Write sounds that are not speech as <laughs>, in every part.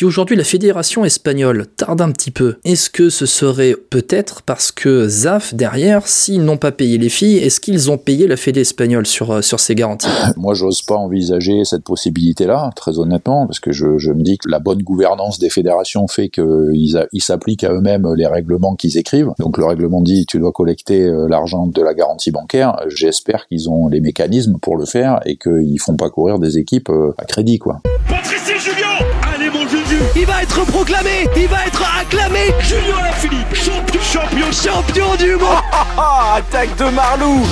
si aujourd'hui la fédération espagnole tarde un petit peu, est-ce que ce serait peut-être parce que ZAF derrière, s'ils n'ont pas payé les filles, est-ce qu'ils ont payé la fédé espagnole sur, euh, sur ces garanties? Moi, j'ose pas envisager cette possibilité-là, très honnêtement, parce que je, je, me dis que la bonne gouvernance des fédérations fait qu'ils ils s'appliquent à eux-mêmes les règlements qu'ils écrivent. Donc le règlement dit tu dois collecter euh, l'argent de la garantie bancaire. J'espère qu'ils ont les mécanismes pour le faire et qu'ils font pas courir des équipes euh, à crédit, quoi. Patrice Julien Il va être proclamé. Il va être acclamé. Julien Alaphilippe Champion. Champion Champion du monde. <laughs> Attaque de Marlou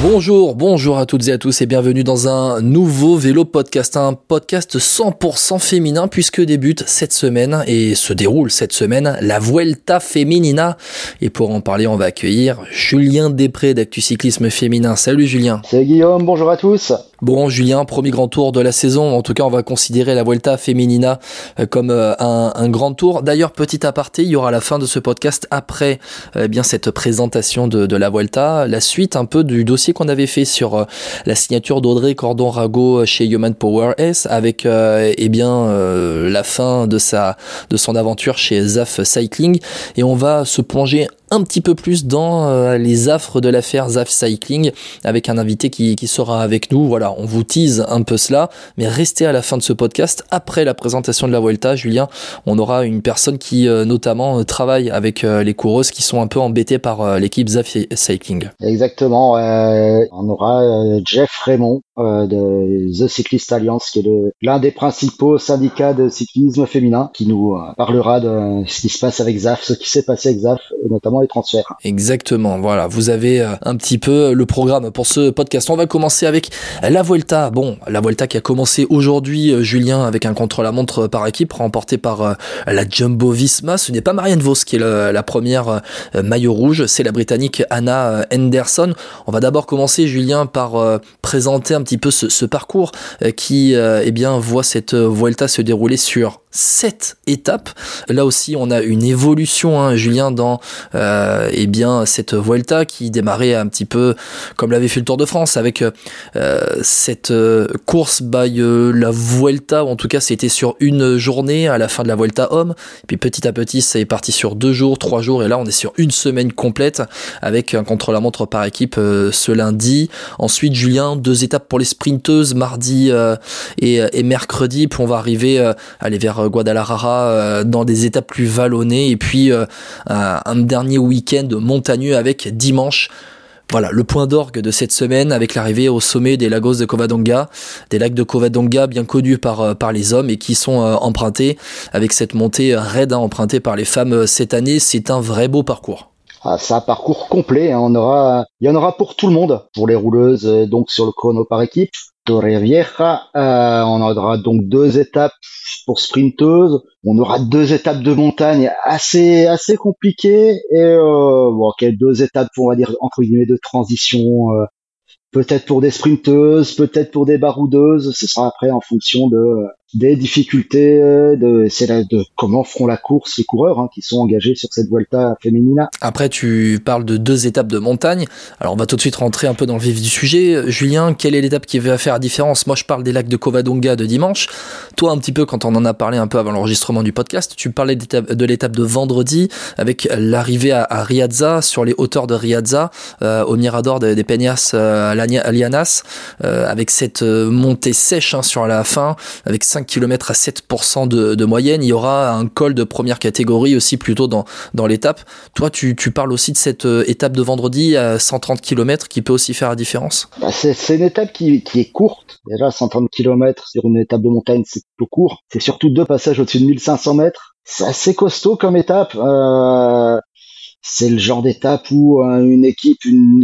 Bonjour, bonjour à toutes et à tous et bienvenue dans un nouveau vélo podcast, un podcast 100% féminin puisque débute cette semaine et se déroule cette semaine la Vuelta Feminina. Et pour en parler, on va accueillir Julien Després d'Actu Cyclisme Féminin. Salut Julien. Salut Guillaume, bonjour à tous. Bon, Julien, premier grand tour de la saison. En tout cas, on va considérer la Vuelta Feminina euh, comme euh, un, grand tour. D'ailleurs, petit aparté, il y aura la fin de ce podcast après eh bien cette présentation de, la Vuelta, la suite un peu du dossier qu'on avait fait sur euh, la signature d'Audrey Cordon-Rago chez Human Power S, avec eh bien la fin de sa de son aventure chez Zaf Cycling, et on va se plonger un petit peu plus dans euh, les affres de l'affaire Zaf Cycling avec un invité qui, qui, sera avec nous. Voilà, on vous tease un peu cela, mais restez à la fin de ce podcast. Après la présentation de la Vuelta, Julien, on aura une personne qui euh, notamment travaille avec euh, les coureuses qui sont un peu embêtées par l'équipe Zaf Cycling. Exactement. on aura Jeff Raymond de The Cyclist Alliance, qui est l'un des principaux syndicats de cyclisme féminin, qui nous parlera de ce qui se passe avec Zaf, ce qui s'est passé avec Zaf, notamment Exactement, voilà, vous avez euh, un petit peu le programme pour ce podcast. On va commencer avec la Vuelta. Bon, la Vuelta qui a commencé aujourd'hui, euh, Julien, avec un contre-la-montre par équipe remporté par euh, la Jumbo Visma. Ce n'est pas Marianne Vos qui est la première maillot rouge, c'est la Britannique Anna Henderson. On va d'abord commencer, Julien, par présenter un petit peu ce, parcours qui, eh bien, voit cette Vuelta se dérouler sur sept étapes. Là aussi, on a une évolution, hein, Julien, dans euh, eh bien cette Vuelta qui démarrait un petit peu comme l'avait fait le Tour de France avec euh, cette euh, course by euh, la Vuelta, ou en tout cas c'était sur une journée à la fin de la Vuelta homme. Puis petit à petit, ça est parti sur deux jours, trois jours, et là on est sur une semaine complète avec un contre-la-montre par équipe ce lundi. Ensuite, Julien, deux étapes pour les sprinteuses, mardi et, et mercredi, puis on va arriver aller vers Guadalajara euh, dans des étapes plus vallonnées et puis euh, un dernier week-end montagneux avec dimanche voilà, le point d'orgue de cette semaine avec l'arrivée au sommet des Lagos de Covadonga, des lacs de Covadonga bien connus par, euh, les hommes et qui sont empruntés avec cette montée raide hein, empruntée par les femmes cette année. C'est un vrai beau parcours. Ah, c'est parcours complet. Hein. On aura, il y en aura pour tout le monde, pour les rouleuses donc sur le chrono par équipe, Euh, on aura donc deux étapes pour sprinteuse. On aura deux étapes de montagne assez assez compliquées et euh, bon, deux étapes, on va dire entre guillemets de transition. Euh, peut-être pour des sprinteuses, peut-être pour des baroudeuses. Ce sera après en fonction de des difficultés euh, de de comment feront la course les coureurs hein, qui sont engagés sur cette Vuelta féminina. Après tu parles de deux étapes de montagne. Alors on va tout de suite rentrer un peu dans le vif du sujet. Julien, quelle est l'étape qui va faire la différence? Moi je parle des lacs de Covadonga de dimanche. Toi un petit peu quand on en a parlé un peu avant l'enregistrement du podcast, tu parlais de l'étape de vendredi avec l'arrivée à, à, Riazza sur les hauteurs de Riazza euh, au Mirador des, Peñas euh, Alianas euh, avec cette euh, montée sèche hein, sur la fin avec 5 km à 7% de, moyenne. Il y aura un col de première catégorie aussi plutôt dans, dans l'étape. Toi, tu, parles aussi de cette euh, étape de vendredi à 130 km qui peut aussi faire la différence bah, c'est, une étape qui, est courte. Déjà, 130 km sur une étape de montagne, c'est plutôt court. C'est surtout deux passages au-dessus de 1500 mètres. C'est assez costaud comme étape. Euh, c'est le genre d'étape où euh, une équipe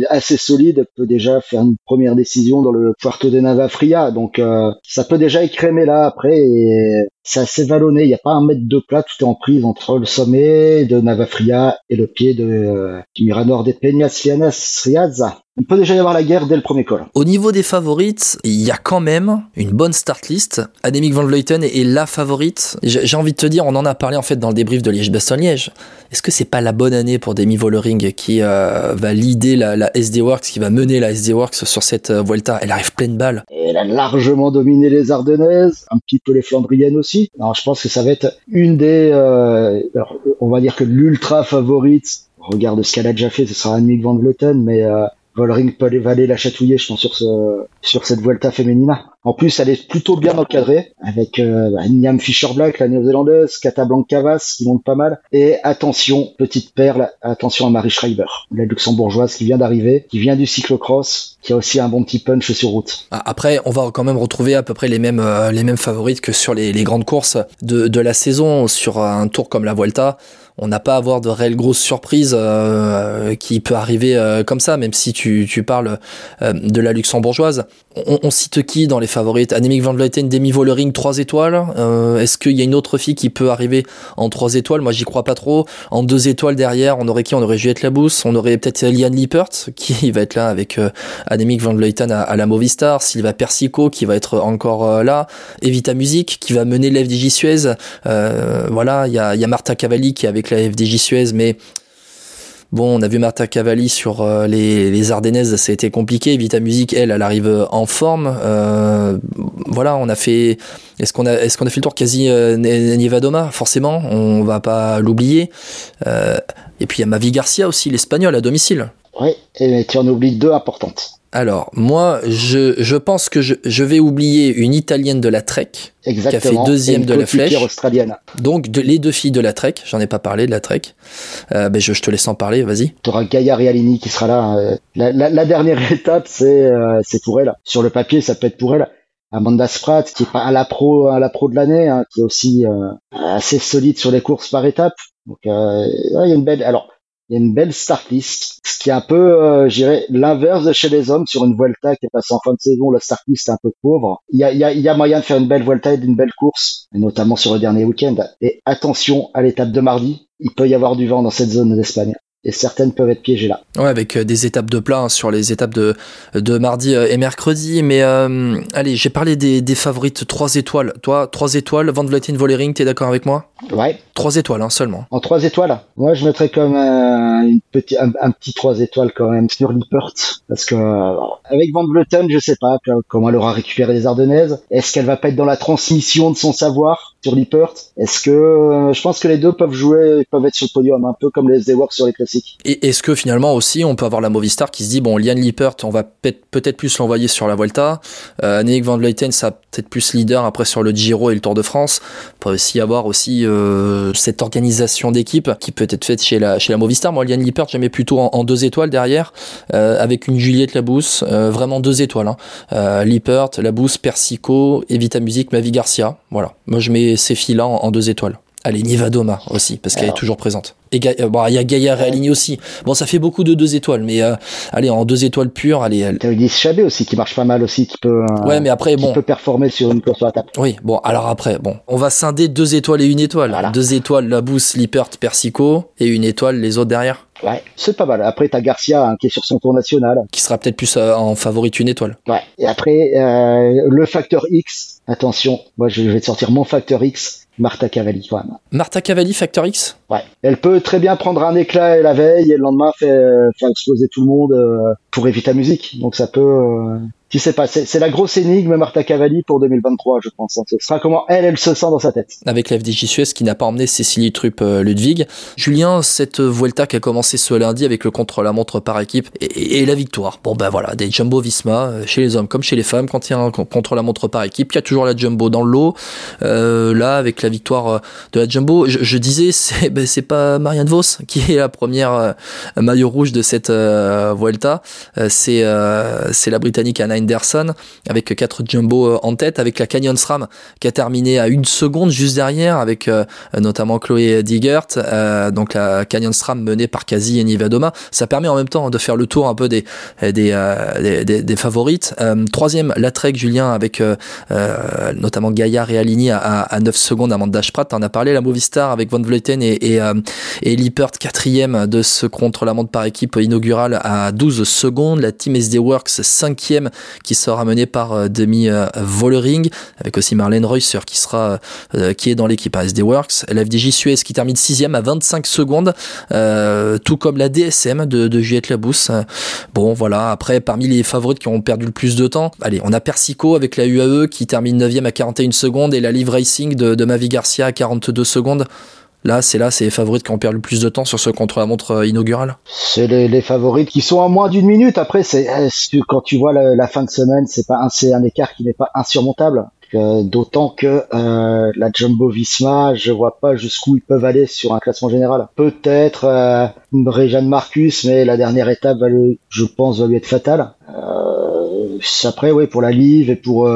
assez solide peut déjà faire une première décision dans le Puerto de Nava Fria. Donc euh, ça peut déjà écrémer là après. C'est assez vallonné. Il n'y a pas un mètre de plat, tout est en prise entre le sommet de Navafria et le pied de, euh, du Mirador des Peñas Riaza. Il peut déjà y avoir la guerre dès le premier col. Au niveau des favorites, il y a quand même une bonne start list. Annemiek van Vleuten est la favorite. J'ai envie de te dire, on en a parlé en fait dans le débrief de Liège-Bastogne-Liège. Est-ce que c'est pas la bonne année pour Demi Vollering qui euh, va leader la, la, SD Works, qui va mener la SD Works sur cette euh, Vuelta? Elle arrive pleine balle. Elle a largement dominé les Ardennaises, un petit peu les Flandriennes aussi. Alors je pense que ça va être une des, euh, on va dire que l'ultra favorite. Regarde ce qu'elle a déjà fait, ce sera Annemiek van Vleuten, mais euh, Volring peut aller la chatouiller, je pense, sur ce, sur cette Vuelta Femenina. En plus, elle est plutôt bien encadrée avec euh, bah, Niam Fisher-Black, la néo-zélandaise, Casablanca-Cavas qui monte pas mal. Et attention, petite perle, attention à Marie Schreiber, la luxembourgeoise qui vient d'arriver, qui vient du cyclocross, qui a aussi un bon petit punch sur route. Ah, après, on va quand même retrouver à peu près les mêmes, euh, les mêmes favorites que sur les, les grandes courses de, de la saison. Sur un tour comme la Vuelta, on n'a pas à avoir de réelles grosses surprises euh, qui peut arriver euh, comme ça, même si tu, tu parles euh, de la luxembourgeoise. On, on, cite qui dans les favorites? Annemiek van Vleuten, Demi Vollering, 3 étoiles. Euh, est-ce qu'il y a une autre fille qui peut arriver en 3 étoiles? Moi, j'y crois pas trop. En 2 étoiles derrière, on aurait qui? On aurait Juliette Labousse, on aurait peut-être Liane Lippert, qui <laughs> va être là avec euh, Annemiek van Vleuten à, à, la Movistar, Sylva Persico, qui va être encore là, Evita Music, qui va mener l'FDJ Suez. voilà, il y a, y a Marta Cavalli qui est avec la FDJ Suez, mais Bon, on a vu Marta Cavalli sur euh, les, les Ardennaises, ça a été compliqué. Vita Music, elle, elle arrive en forme. Euh, voilà, on a fait. Est-ce qu'on a, fait le tour quasi euh, Forcément, on va pas l'oublier. Euh, et puis il y a Mavi Garcia aussi, l'espagnol à domicile. Oui, et tu en oublies deux importantes. Alors, moi, je, je pense que je, je vais oublier une italienne de la Trek, Exactement. qui a fait deuxième de la flèche. australienne. Donc, de, les deux filles de la Trek, j'en ai pas parlé de la Trek. Euh, ben je, je, te laisse en parler, vas-y. Tu auras Gaia Realini qui sera là. La, la, la dernière <laughs> étape, c'est euh, c'est pour elle. Sur le papier, ça peut être pour elle. Amanda Spratt, qui est pas à la pro, à la pro de l'année, hein, qui est aussi euh, assez solide sur les courses par étape. Donc, euh, il y a une belle. Alors, il y a une belle start list, ce qui est un peu, euh, je dirais, l'inverse de chez les hommes sur une Vuelta qui est passée en fin de saison, la start list est un peu pauvre. Il y a, y a, y a moyen de faire une belle Vuelta et d'une belle course, notamment sur le dernier week-end. Et attention à l'étape de mardi, il peut y avoir du vent dans cette zone d'Espagne et certaines peuvent être piégées là. Ouais, avec des étapes de plat hein, sur les étapes de, de mardi et mercredi. Mais euh, allez, j'ai parlé des, des favorites 3 étoiles. Toi, 3 étoiles, Van Vleuten, Vollering, t'es d'accord avec moi? Ouais. 3 étoiles hein, seulement. En 3 étoiles? Moi, je mettrais comme une petit, un, un, petit 3 étoiles quand même sur Lippert. Parce que euh, avec Van Vleuten, je sais pas comment elle aura récupéré les Ardennaises. Est-ce qu'elle va pas être dans la transmission de son savoir sur Lippert Est-ce que euh, je pense que les deux peuvent jouer, peuvent être sur le podium, un peu comme les SD Works sur les classiques. Et est-ce que finalement aussi on peut avoir la Movistar qui se dit bon Lian Lippert on va peut-être plus l'envoyer sur la Vuelta, euh, Nick Van Vleuten ça peut-être plus leader après sur le Giro et le Tour de France. Il peut aussi avoir aussi euh, cette organisation d'équipe qui peut être faite chez la chez la Movistar. Moi Lian Lippert j'aimais plutôt en, deux étoiles derrière euh, avec une Juliette Labousse, euh, vraiment deux étoiles. Hein. Lippert, Labousse, Persico, Evita Music, Mavi Garcia. Voilà, moi je mets ces filles là en, en deux étoiles. Allez, Nivadoma aussi, parce qu'elle est toujours présente. Et il bon, y a Gaïa Realini aussi. Bon, ça fait beaucoup de deux étoiles, mais euh, allez, en deux étoiles pures, allez. Elle... T'as Ulysse Chabé aussi qui marche pas mal aussi, qui peut. Euh, ouais, mais après, bon. Qui peut performer sur une course à la table. Oui, bon, alors après, bon, on va scinder deux étoiles et une étoile. Voilà. Deux étoiles, Labousse, Lippert, Persico, et une étoile, les autres derrière. Ouais, c'est pas mal. Après, t'as Garcia hein, qui est sur son tour national. Qui sera peut-être plus euh, en favorite une étoile. Ouais. Et après, euh, le facteur X. Attention, moi je vais te sortir mon facteur X. Marta Cavalli même. Marta Cavalli, Factor X? Ouais. Elle peut très bien prendre un éclat la veille et le lendemain faire, faire exploser tout le monde euh, pour éviter la musique. Donc ça peut... Euh, tu sais pas, c'est la grosse énigme Marta Cavalli pour 2023, je pense. Ce sera comment elle, elle se sent dans sa tête. Avec la FDJ Suez qui n'a pas emmené Cécilie Trupp euh, Ludwig. Julien, cette Vuelta qui a commencé ce lundi avec le contre-la-montre par équipe et, et, la victoire. Bon ben voilà, des Jumbo Visma euh, chez les hommes comme chez les femmes. Quand il y a un contre-la-montre par équipe, il y a toujours la Jumbo dans le lot. Euh, là, avec la victoire de la Jumbo, je, je disais, <laughs> c'est ben, pas Marianne Vos qui est la première euh, maillot rouge de cette Vuelta. c'est la Britannique Anna Henderson, avec quatre jumbo en tête, avec la Canyon SRAM qui a terminé à une seconde juste derrière, avec notamment Chloé Digert, donc la Canyon SRAM menée par Kazi et Nivadoma. Ça permet en même temps de faire le tour un peu des, des, des, des, favorites. troisième, la Trek Julien, avec notamment Gaillard et Aligny à, à 9 secondes avant Dashprat. On a parlé, la Movistar avec Von Vleuten et, et, et Lippert, quatrième de ce contre-la-montre par équipe inaugural à 12 secondes. La Team SD Works, cinquième, qui sera menée par euh, Demi euh, Vollering, avec aussi Marlène Reusser qui sera, euh, qui est dans l'équipe à SD Works. La FDJ Suez qui termine sixième à 25 secondes, tout comme la DSM de, de Juliette Labousse. Bon, voilà. Après, parmi les favorites qui ont perdu le plus de temps, allez, on a Persico avec la UAE qui termine 9 à 41 secondes et la Live Racing de, de Mavi Garcia à 42 secondes. Là, c'est là, c'est les favorites qui ont perdu le plus de temps sur ce contre-la-montre euh, inaugural. C'est les, les, favorites qui sont à moins d'une minute. Après, c'est quand tu vois la, fin de semaine, c'est pas un, un écart qui n'est pas insurmontable. Euh, d'autant que euh, la Jumbo Visma, je vois pas jusqu'où ils peuvent aller sur un classement général. Peut-être euh, Réjeanne Marcus, mais la dernière étape, va je pense, va lui être fatale. Euh, après, oui, pour la Live et pour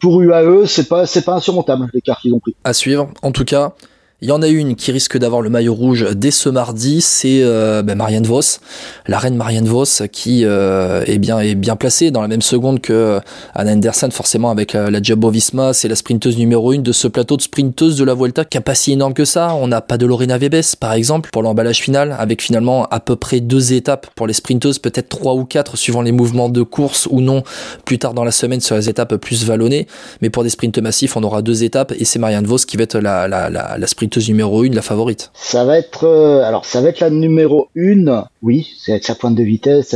pour UAE, c'est pas c'est pas insurmontable l'écart qu'ils ont pris. À suivre. En tout cas, il y en a une qui risque d'avoir le maillot rouge dès ce mardi, c'est euh, ben Marianne Vos, la reine Marianne Vos qui euh, est bien est bien placée dans la même seconde que euh, Anna Anderson, forcément avec la, la Jumbo Visma, c'est la sprinteuse numéro une de ce plateau de sprinteuse de la Vuelta qui a pas si énorme que ça. On n'a pas de Lorena Vebes par exemple pour l'emballage final, avec finalement à peu près deux étapes pour les sprinteuses, peut-être trois ou quatre suivant les mouvements de course ou non plus tard dans la semaine sur les étapes plus vallonnées. Mais pour des sprints massifs, on aura deux étapes et c'est Marianne Vos qui va être la, la, la, la numéro 1, la favorite. Ça va être, euh, alors ça va être la numéro 1, oui, c'est sa pointe de vitesse,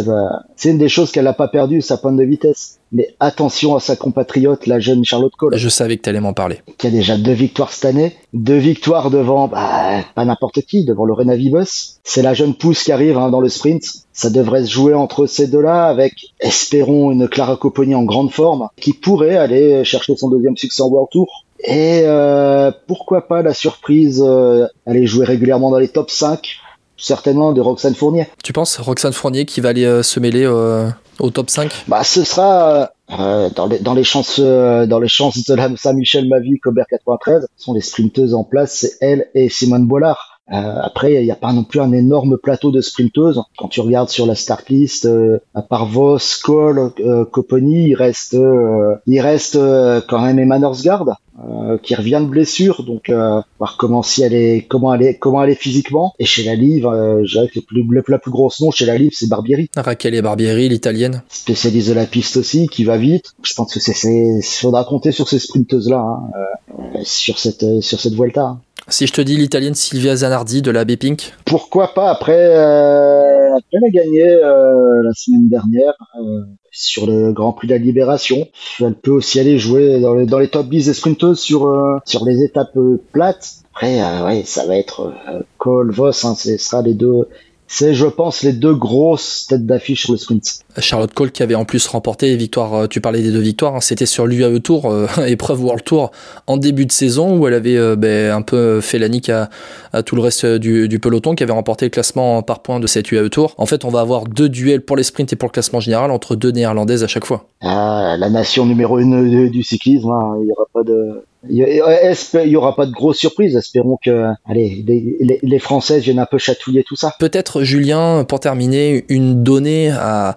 c'est une des choses qu'elle n'a pas perdu, sa pointe de vitesse. Mais attention à sa compatriote, la jeune Charlotte Cole. Je savais que tu allais m'en parler. Qui a déjà deux victoires cette année, deux victoires devant, bah, pas n'importe qui, devant Lorena Vibus. C'est la jeune pousse qui arrive hein, dans le sprint. Ça devrait se jouer entre ces deux-là, avec, espérons, une Clara Copponi en grande forme, qui pourrait aller chercher son deuxième succès en World Tour. Et euh, pourquoi pas la surprise, euh, aller jouer régulièrement dans les top 5, certainement de Roxane Fournier. Tu penses Roxane Fournier qui va aller euh, se mêler au top 5 Bah ce sera dans, les, dans les chances dans les chances de la Saint-Michel Mavic Cobert 93 sont les sprinteuses en place, c'est elle et Simone Bollard. Euh, après, il n'y a pas non plus un énorme plateau de sprinteuses. Quand tu regardes sur la start list, euh, à part Vos, Cole, euh, il reste, euh, il reste quand même Emma Norsgaard, qui revient de blessure. Donc, voir comment si elle est, comment elle est, comment elle est physiquement. Et chez la Livre, je dirais que le, plus, le, plus gros nom chez la Livre, c'est Barbieri. Raquel et Barbieri, l'italienne. Spécialiste de la piste aussi, qui va vite. Je pense que c'est, faudra compter sur ces sprinteuses là, hein, sur cette, sur cette Vuelta. Hein. Si je te dis l'italienne Silvia Zanardi de la B-Pink Pourquoi pas Après, euh, elle a gagné euh, la semaine dernière euh, sur le Grand Prix de la Libération. Elle peut aussi aller jouer dans les, top 10 des sprinteuses sur, sur les étapes plates. Après, ouais, ça va être Cole, Voss, hein, ce sera les deux, c'est, je pense, les deux grosses têtes d'affiche sur le sprint. Charlotte Cole qui avait en plus remporté victoire, euh, tu parlais des deux victoires, hein, c'était sur l'UAE Tour, euh, <laughs> épreuve World Tour en début de saison où elle avait euh, ben, un peu fait la nique à, tout le reste du, peloton qui avait remporté le classement par points de cette UAE Tour. En fait, on va avoir deux duels pour les sprints et pour le classement général entre deux néerlandaises à chaque fois. Ah, la nation numéro une du cyclisme, hein, il n'y aura pas de, il y aura pas de grosses surprises. Espérons que, allez, les, les, Françaises viennent un peu chatouiller tout ça. Peut-être, Julien, pour terminer, une donnée à,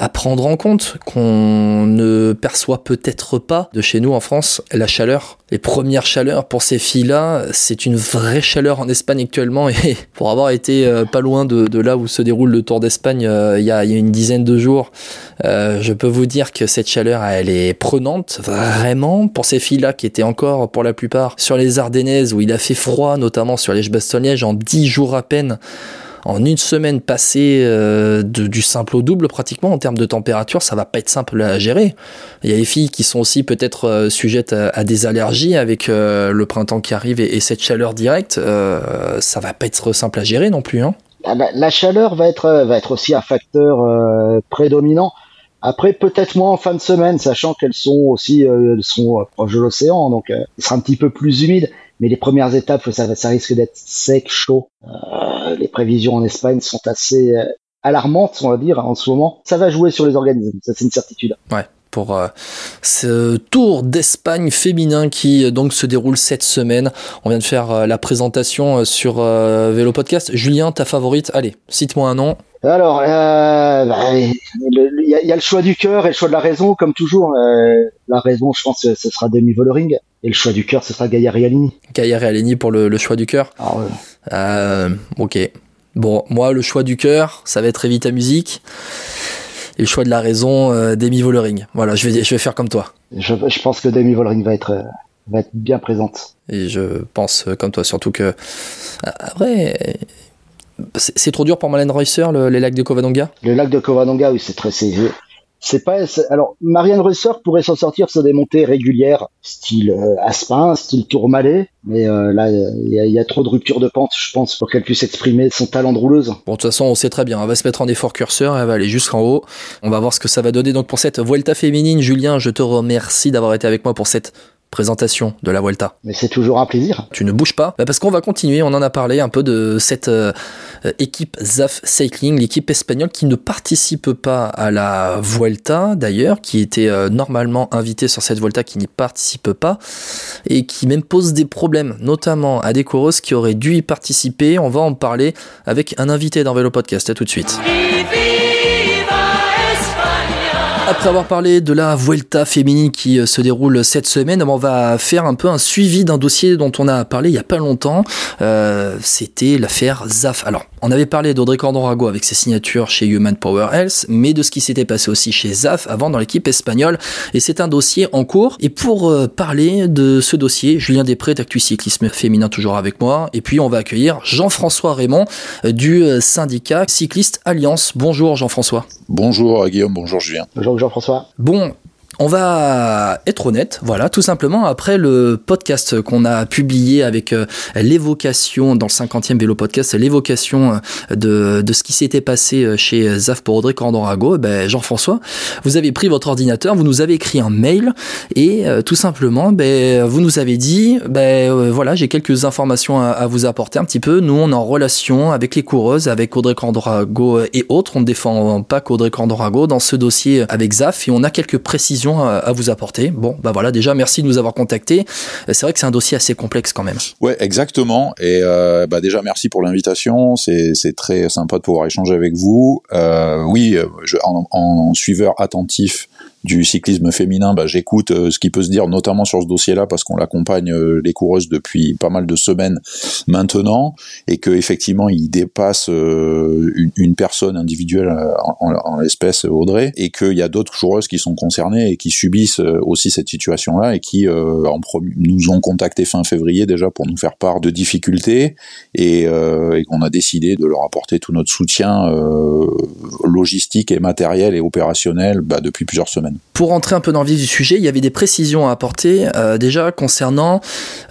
à prendre en compte qu'on ne perçoit peut-être pas de chez nous en France la chaleur. Les premières chaleurs pour ces filles-là, c'est une vraie chaleur en Espagne actuellement et <laughs> pour avoir été euh, pas loin de, là où se déroule le Tour d'Espagne euh, il y, a, une dizaine de jours, euh, je peux vous dire que cette chaleur, elle est prenante vraiment pour ces filles-là qui étaient encore pour la plupart sur les Ardennaises où il a fait froid, notamment sur les Bastogne-Liège en 10 jours à peine en une semaine passée euh, du simple au double pratiquement en termes de température, ça va pas être simple à gérer. Il y a des filles qui sont aussi peut-être euh, sujettes à, des allergies avec euh, le printemps qui arrive et, cette chaleur directe, ça va pas être simple à gérer non plus. Hein. La, chaleur va être, aussi un facteur prédominant. Après, peut-être moins en fin de semaine, sachant qu'elles sont aussi sont proches de l'océan, donc il sera un petit peu plus humide. Mais les premières étapes, ça, ça risque d'être sec, chaud. Euh, les prévisions en Espagne sont assez euh, alarmantes, on va dire, en ce moment. Ça va jouer sur les organismes, ça c'est une certitude. Pour euh, ce Tour d'Espagne féminin qui euh, donc se déroule cette semaine. On vient de faire euh, la présentation sur Vélo Podcast. Julien, ta favorite? Allez, cite-moi un nom. Alors, bah, il y, a le choix du cœur et le choix de la raison, comme toujours. la raison, je pense, ce sera Demi Vollering. Et le choix du cœur, ce sera Gaia Realini. Gaia Realini pour le, choix du cœur ah Ok. Bon, moi, le choix du cœur, ça va être Evita Musique et le choix de la raison euh, Demi Vollering. Voilà, je vais, je vais faire comme toi. Je, je pense que Demi Vollering va être, va être bien présente. Et je pense comme toi, surtout que. Après. C'est trop dur pour Malène Reusser, les lacs de Covadonga? Le lac de Covadonga, oui, c'est très c'est pas alors Marianne Reusser pourrait s'en sortir sur des montées régulières style euh, Aspin style Tourmalet mais euh, là il y, a trop de ruptures de pente je pense pour qu'elle puisse exprimer son talent de rouleuse. Bon de toute façon on sait très bien elle va se mettre en effort curseur elle va aller jusqu'en haut. On va voir ce que ça va donner donc pour cette Vuelta féminine. Julien je te remercie d'avoir été avec moi pour cette présentation de la Vuelta. Mais c'est toujours un plaisir. Tu ne bouges pas, bah, parce qu'on va continuer, on en a parlé un peu de cette euh, équipe ZAF Cycling, l'équipe espagnole qui ne participe pas à la Vuelta d'ailleurs, qui était euh, normalement invitée sur cette Vuelta, qui n'y participe pas, et qui même pose des problèmes, notamment à des coureuses qui auraient dû y participer. On va en parler avec un invité dans Vélo Podcast. À tout de suite. Après avoir parlé de la Vuelta féminine qui euh, se déroule cette semaine, on va faire un peu un suivi d'un dossier dont on a parlé il y a pas longtemps. Euh, C'était l'affaire ZAF. Alors, on avait parlé d'Audrey Cordorago avec ses signatures chez Human Power Health, mais de ce qui s'était passé aussi chez ZAF avant dans l'équipe espagnole. Et c'est un dossier en cours. Et pour euh, parler de ce dossier, Julien Després d'Actu Cyclisme Féminin toujours avec moi. Et puis on va accueillir Jean-François Raymond euh, du syndicat Cycliste Alliance. Bonjour Jean-François. Bonjour Guillaume, bonjour Julien. Bonjour Jean-François. Bon, on va être honnête, voilà, tout simplement après le podcast qu'on a publié avec euh, l'évocation dans le 50e vélo podcast, l'évocation euh, de, ce qui s'était passé euh, chez Zaf pour Audrey Cordorago, ben, Jean-François, vous avez pris votre ordinateur, vous nous avez écrit un mail et tout simplement, ben, vous nous avez dit, ben, voilà, j'ai quelques informations à, vous apporter un petit peu. Nous, on est en relation avec les coureuses, avec Audrey Cordorago et autres. On ne défend pas qu'Audrey Cordorago dans ce dossier avec Zaf et on a quelques précisions à, vous apporter. Bon, bah voilà, déjà merci de nous avoir contactés. C'est vrai que c'est un dossier assez complexe quand même. Ouais, exactement. Et euh, bah déjà merci pour l'invitation. C'est très sympa de pouvoir échanger avec vous. Euh, oui, en, suiveur attentif du cyclisme féminin, bah, j'écoute euh, ce qui peut se dire, notamment sur ce dossier-là, parce qu'on l'accompagne euh, les coureuses depuis pas mal de semaines maintenant, et que effectivement il dépasse euh, une, personne individuelle en, l'espèce Audrey, et qu'il y a d'autres coureuses qui sont concernées et qui subissent aussi cette situation-là et qui en nous ont contacté fin février déjà pour nous faire part de difficultés et, et qu'on a décidé de leur apporter tout notre soutien logistique et matériel et opérationnel bah, depuis plusieurs semaines. Pour entrer un peu dans le vif du sujet, il y avait des précisions à apporter euh, déjà concernant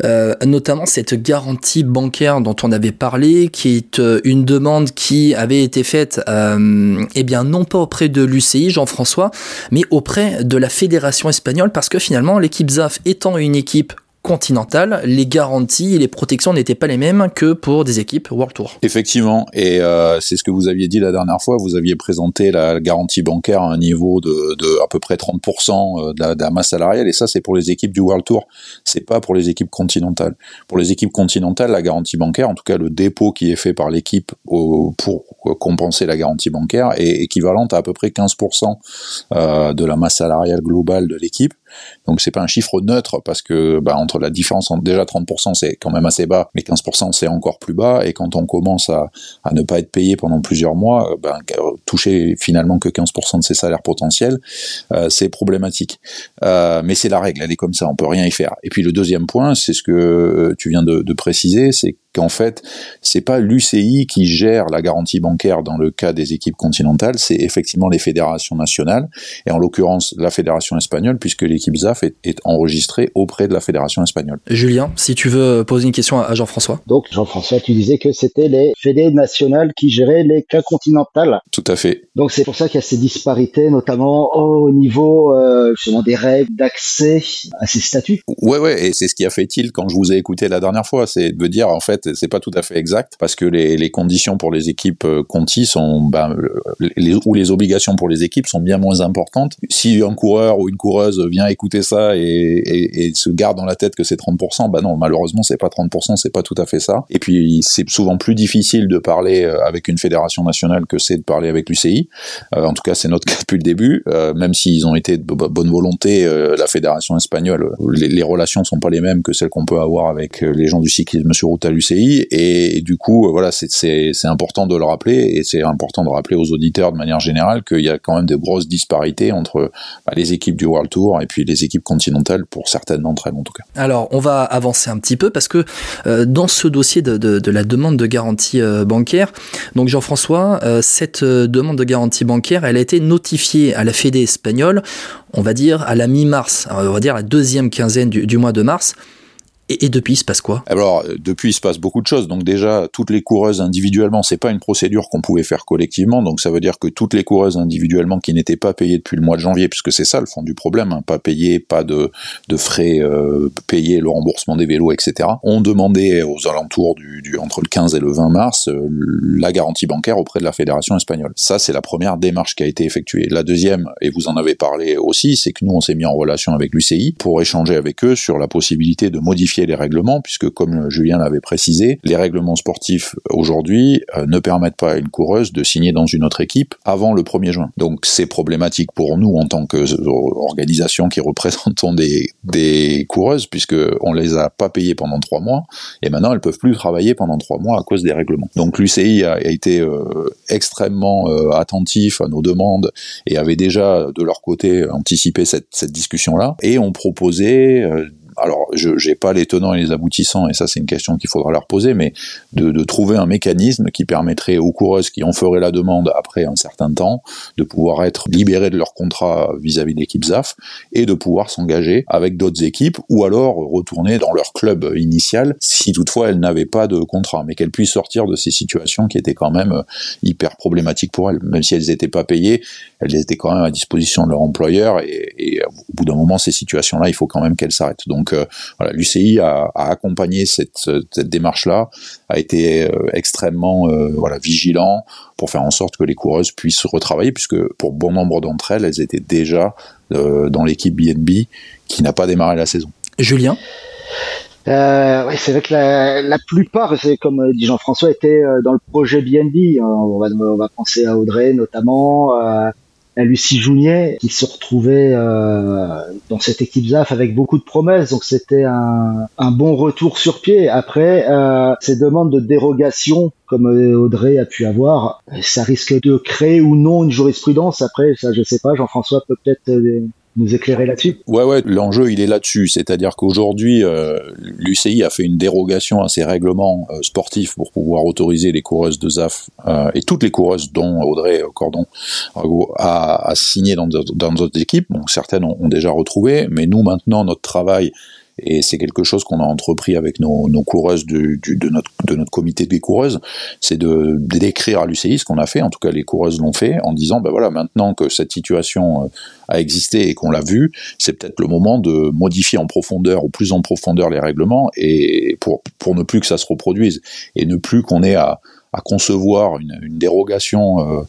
euh, notamment cette garantie bancaire dont on avait parlé, qui est euh, une demande qui avait été faite, eh bien non pas auprès de l'UCI, Jean-François, mais auprès de la fédération espagnole, parce que finalement l'équipe ZAF étant une équipe continentale, les garanties et les protections n'étaient pas les mêmes que pour des équipes World Tour. Effectivement, et euh, c'est ce que vous aviez dit la dernière fois, vous aviez présenté la garantie bancaire à un niveau de, à peu près 30% euh, de de la, masse salariale, et ça c'est pour les équipes du World Tour, c'est pas pour les équipes continentales. Pour les équipes continentales, la garantie bancaire, en tout cas le dépôt qui est fait par l'équipe pour compenser la garantie bancaire, est équivalente à à peu près 15% euh, de la masse salariale globale de l'équipe. Donc c'est pas un chiffre neutre parce que bah, entre la différence entre déjà 30% c'est quand même assez bas, mais 15% c'est encore plus bas. Et quand on commence à, à ne pas être payé pendant plusieurs mois, ben, toucher finalement que 15% de ses salaires potentiels, euh, c'est problématique. Euh, mais c'est la règle, elle est comme ça, on peut rien y faire. Et puis le deuxième point, c'est ce que euh, tu viens de, de préciser, c'est qu'en fait, c'est pas l'UCI qui gère la garantie bancaire dans le cas des équipes continentales, c'est effectivement les fédérations nationales, et en l'occurrence la fédération espagnole, puisque l'équipe ZAF est, est, enregistré auprès de la fédération espagnole. Julien, si tu veux poser une question à Jean-François. Donc Jean-François, tu disais que c'était les fédés nationales qui géraient les cas continentales. Tout à fait. Donc c'est pour ça qu'il y a ces disparités, notamment au niveau euh, justement des règles d'accès à ces statuts. Ouais, ouais, et c'est ce qui a fait tilt quand je vous ai écouté la dernière fois, c'est de dire en fait c'est pas tout à fait exact parce que les, conditions pour les équipes euh, Conti sont ben, les, ou les obligations pour les équipes sont bien moins importantes. Si un coureur ou une coureuse vient écouter ça et, se garde dans la tête que c'est 30%, bah non, malheureusement c'est pas 30%, c'est pas tout à fait ça. Et puis c'est souvent plus difficile de parler euh, avec une fédération nationale que c'est de parler avec l'UCI. Euh, en tout cas, c'est notre <laughs> cas depuis le début, euh, même s'ils ont été de bonne volonté, la fédération espagnole, les, les, relations sont pas les mêmes que celles qu'on peut avoir avec les gens du cyclisme sur route à l'UCI. Et, du coup, voilà, c'est important de le rappeler et c'est important de rappeler aux auditeurs de manière générale qu'il y a quand même de grosses disparités entre bah, les équipes du World Tour et puis les équipes continentales pour certaines d'entre elles en tout cas. Alors, on va avancer un petit peu parce que euh, dans ce dossier de, la demande de garantie euh, bancaire, donc Jean-François, euh, cette demande de garantie bancaire, elle a été notifiée à la Fédé espagnole, on va dire à la mi-mars, on va dire la deuxième quinzaine du mois de mars. Et, et, depuis, il se passe quoi? Alors, depuis, il se passe beaucoup de choses. Donc déjà, toutes les coureuses individuellement, c'est pas une procédure qu'on pouvait faire collectivement. Donc ça veut dire que toutes les coureuses individuellement qui n'étaient pas payées depuis le mois de janvier, puisque c'est ça le fond du problème, hein, pas payées, pas de, de frais euh, payés, le remboursement des vélos, etc., ont demandé aux alentours du, du entre le 15 et le 20 mars euh, la garantie bancaire auprès de la fédération espagnole. Ça, c'est la première démarche qui a été effectuée. La deuxième, et vous en avez parlé aussi, c'est que nous, on s'est mis en relation avec l'UCI pour échanger avec eux sur la possibilité de modifier les règlements, puisque comme Julien l'avait précisé, les règlements sportifs aujourd'hui euh, ne permettent pas à une coureuse de signer dans une autre équipe avant le 1er juin. Donc c'est problématique pour nous en tant qu'organisation qui <laughs> représentons des, des coureuses, puisque on les a pas payées pendant trois mois, et maintenant elles peuvent plus travailler pendant trois mois à cause des règlements. Donc l'UCI a, été euh, extrêmement euh, attentif à nos demandes et avait déjà de leur côté anticipé cette, cette discussion-là, et ont proposé euh, alors je n'ai pas les tenants et les aboutissants, et ça c'est une question qu'il faudra leur poser, mais de, trouver un mécanisme qui permettrait aux coureuses qui en feraient la demande après un certain temps de pouvoir être libérées de leur contrat vis-à-vis de l'équipe ZAF et de pouvoir s'engager avec d'autres équipes ou alors retourner dans leur club initial si toutefois elles n'avaient pas de contrat, mais qu'elles puissent sortir de ces situations qui étaient quand même hyper problématiques pour elles, même si elles n'étaient pas payées, elles étaient quand même à disposition de leur employeur et, et au bout d'un moment ces situations-là il faut quand même qu'elles s'arrêtent. Donc euh, voilà, l'UCI a, a, accompagné cette, cette démarche-là, a été euh, extrêmement euh, voilà vigilant pour faire en sorte que les coureuses puissent retravailler, puisque pour bon nombre d'entre elles, elles étaient déjà euh, dans l'équipe BNB qui n'a pas démarré la saison. Julien? Euh, ouais, c'est vrai que la, la plupart, c'est comme dit Jean-François, étaient dans le projet BNB. On va, on va penser à Audrey notamment, euh, à Lucie Jounier qui se retrouvait euh, dans cette équipe ZAF avec beaucoup de promesses, donc c'était un, un, bon retour sur pied. Après, euh, ces demandes de dérogation, comme Audrey a pu avoir, ça risque de créer ou non une jurisprudence. Après, ça je sais pas, Jean-François peut peut-être nous éclairer là-dessus Ouais, ouais, l'enjeu il est là-dessus, c'est-à-dire qu'aujourd'hui euh, l'UCI a fait une dérogation à ses règlements euh, sportifs pour pouvoir autoriser les coureuses de ZAF euh, et toutes les coureuses dont Audrey Cordon a, a signé dans d'autres équipes. Certaines ont déjà retrouvé, mais nous maintenant notre travail et c'est quelque chose qu'on a entrepris avec nos, nos coureuses de, notre, comité des coureuses, c'est de, décrire à l'UCI ce qu'on a fait, en tout cas les coureuses l'ont fait, en disant, ben voilà, maintenant que cette situation a existé et qu'on l'a vu, c'est peut-être le moment de modifier en profondeur ou plus en profondeur les règlements et pour, pour ne plus que ça se reproduise et ne plus qu'on ait à, concevoir une, une dérogation euh,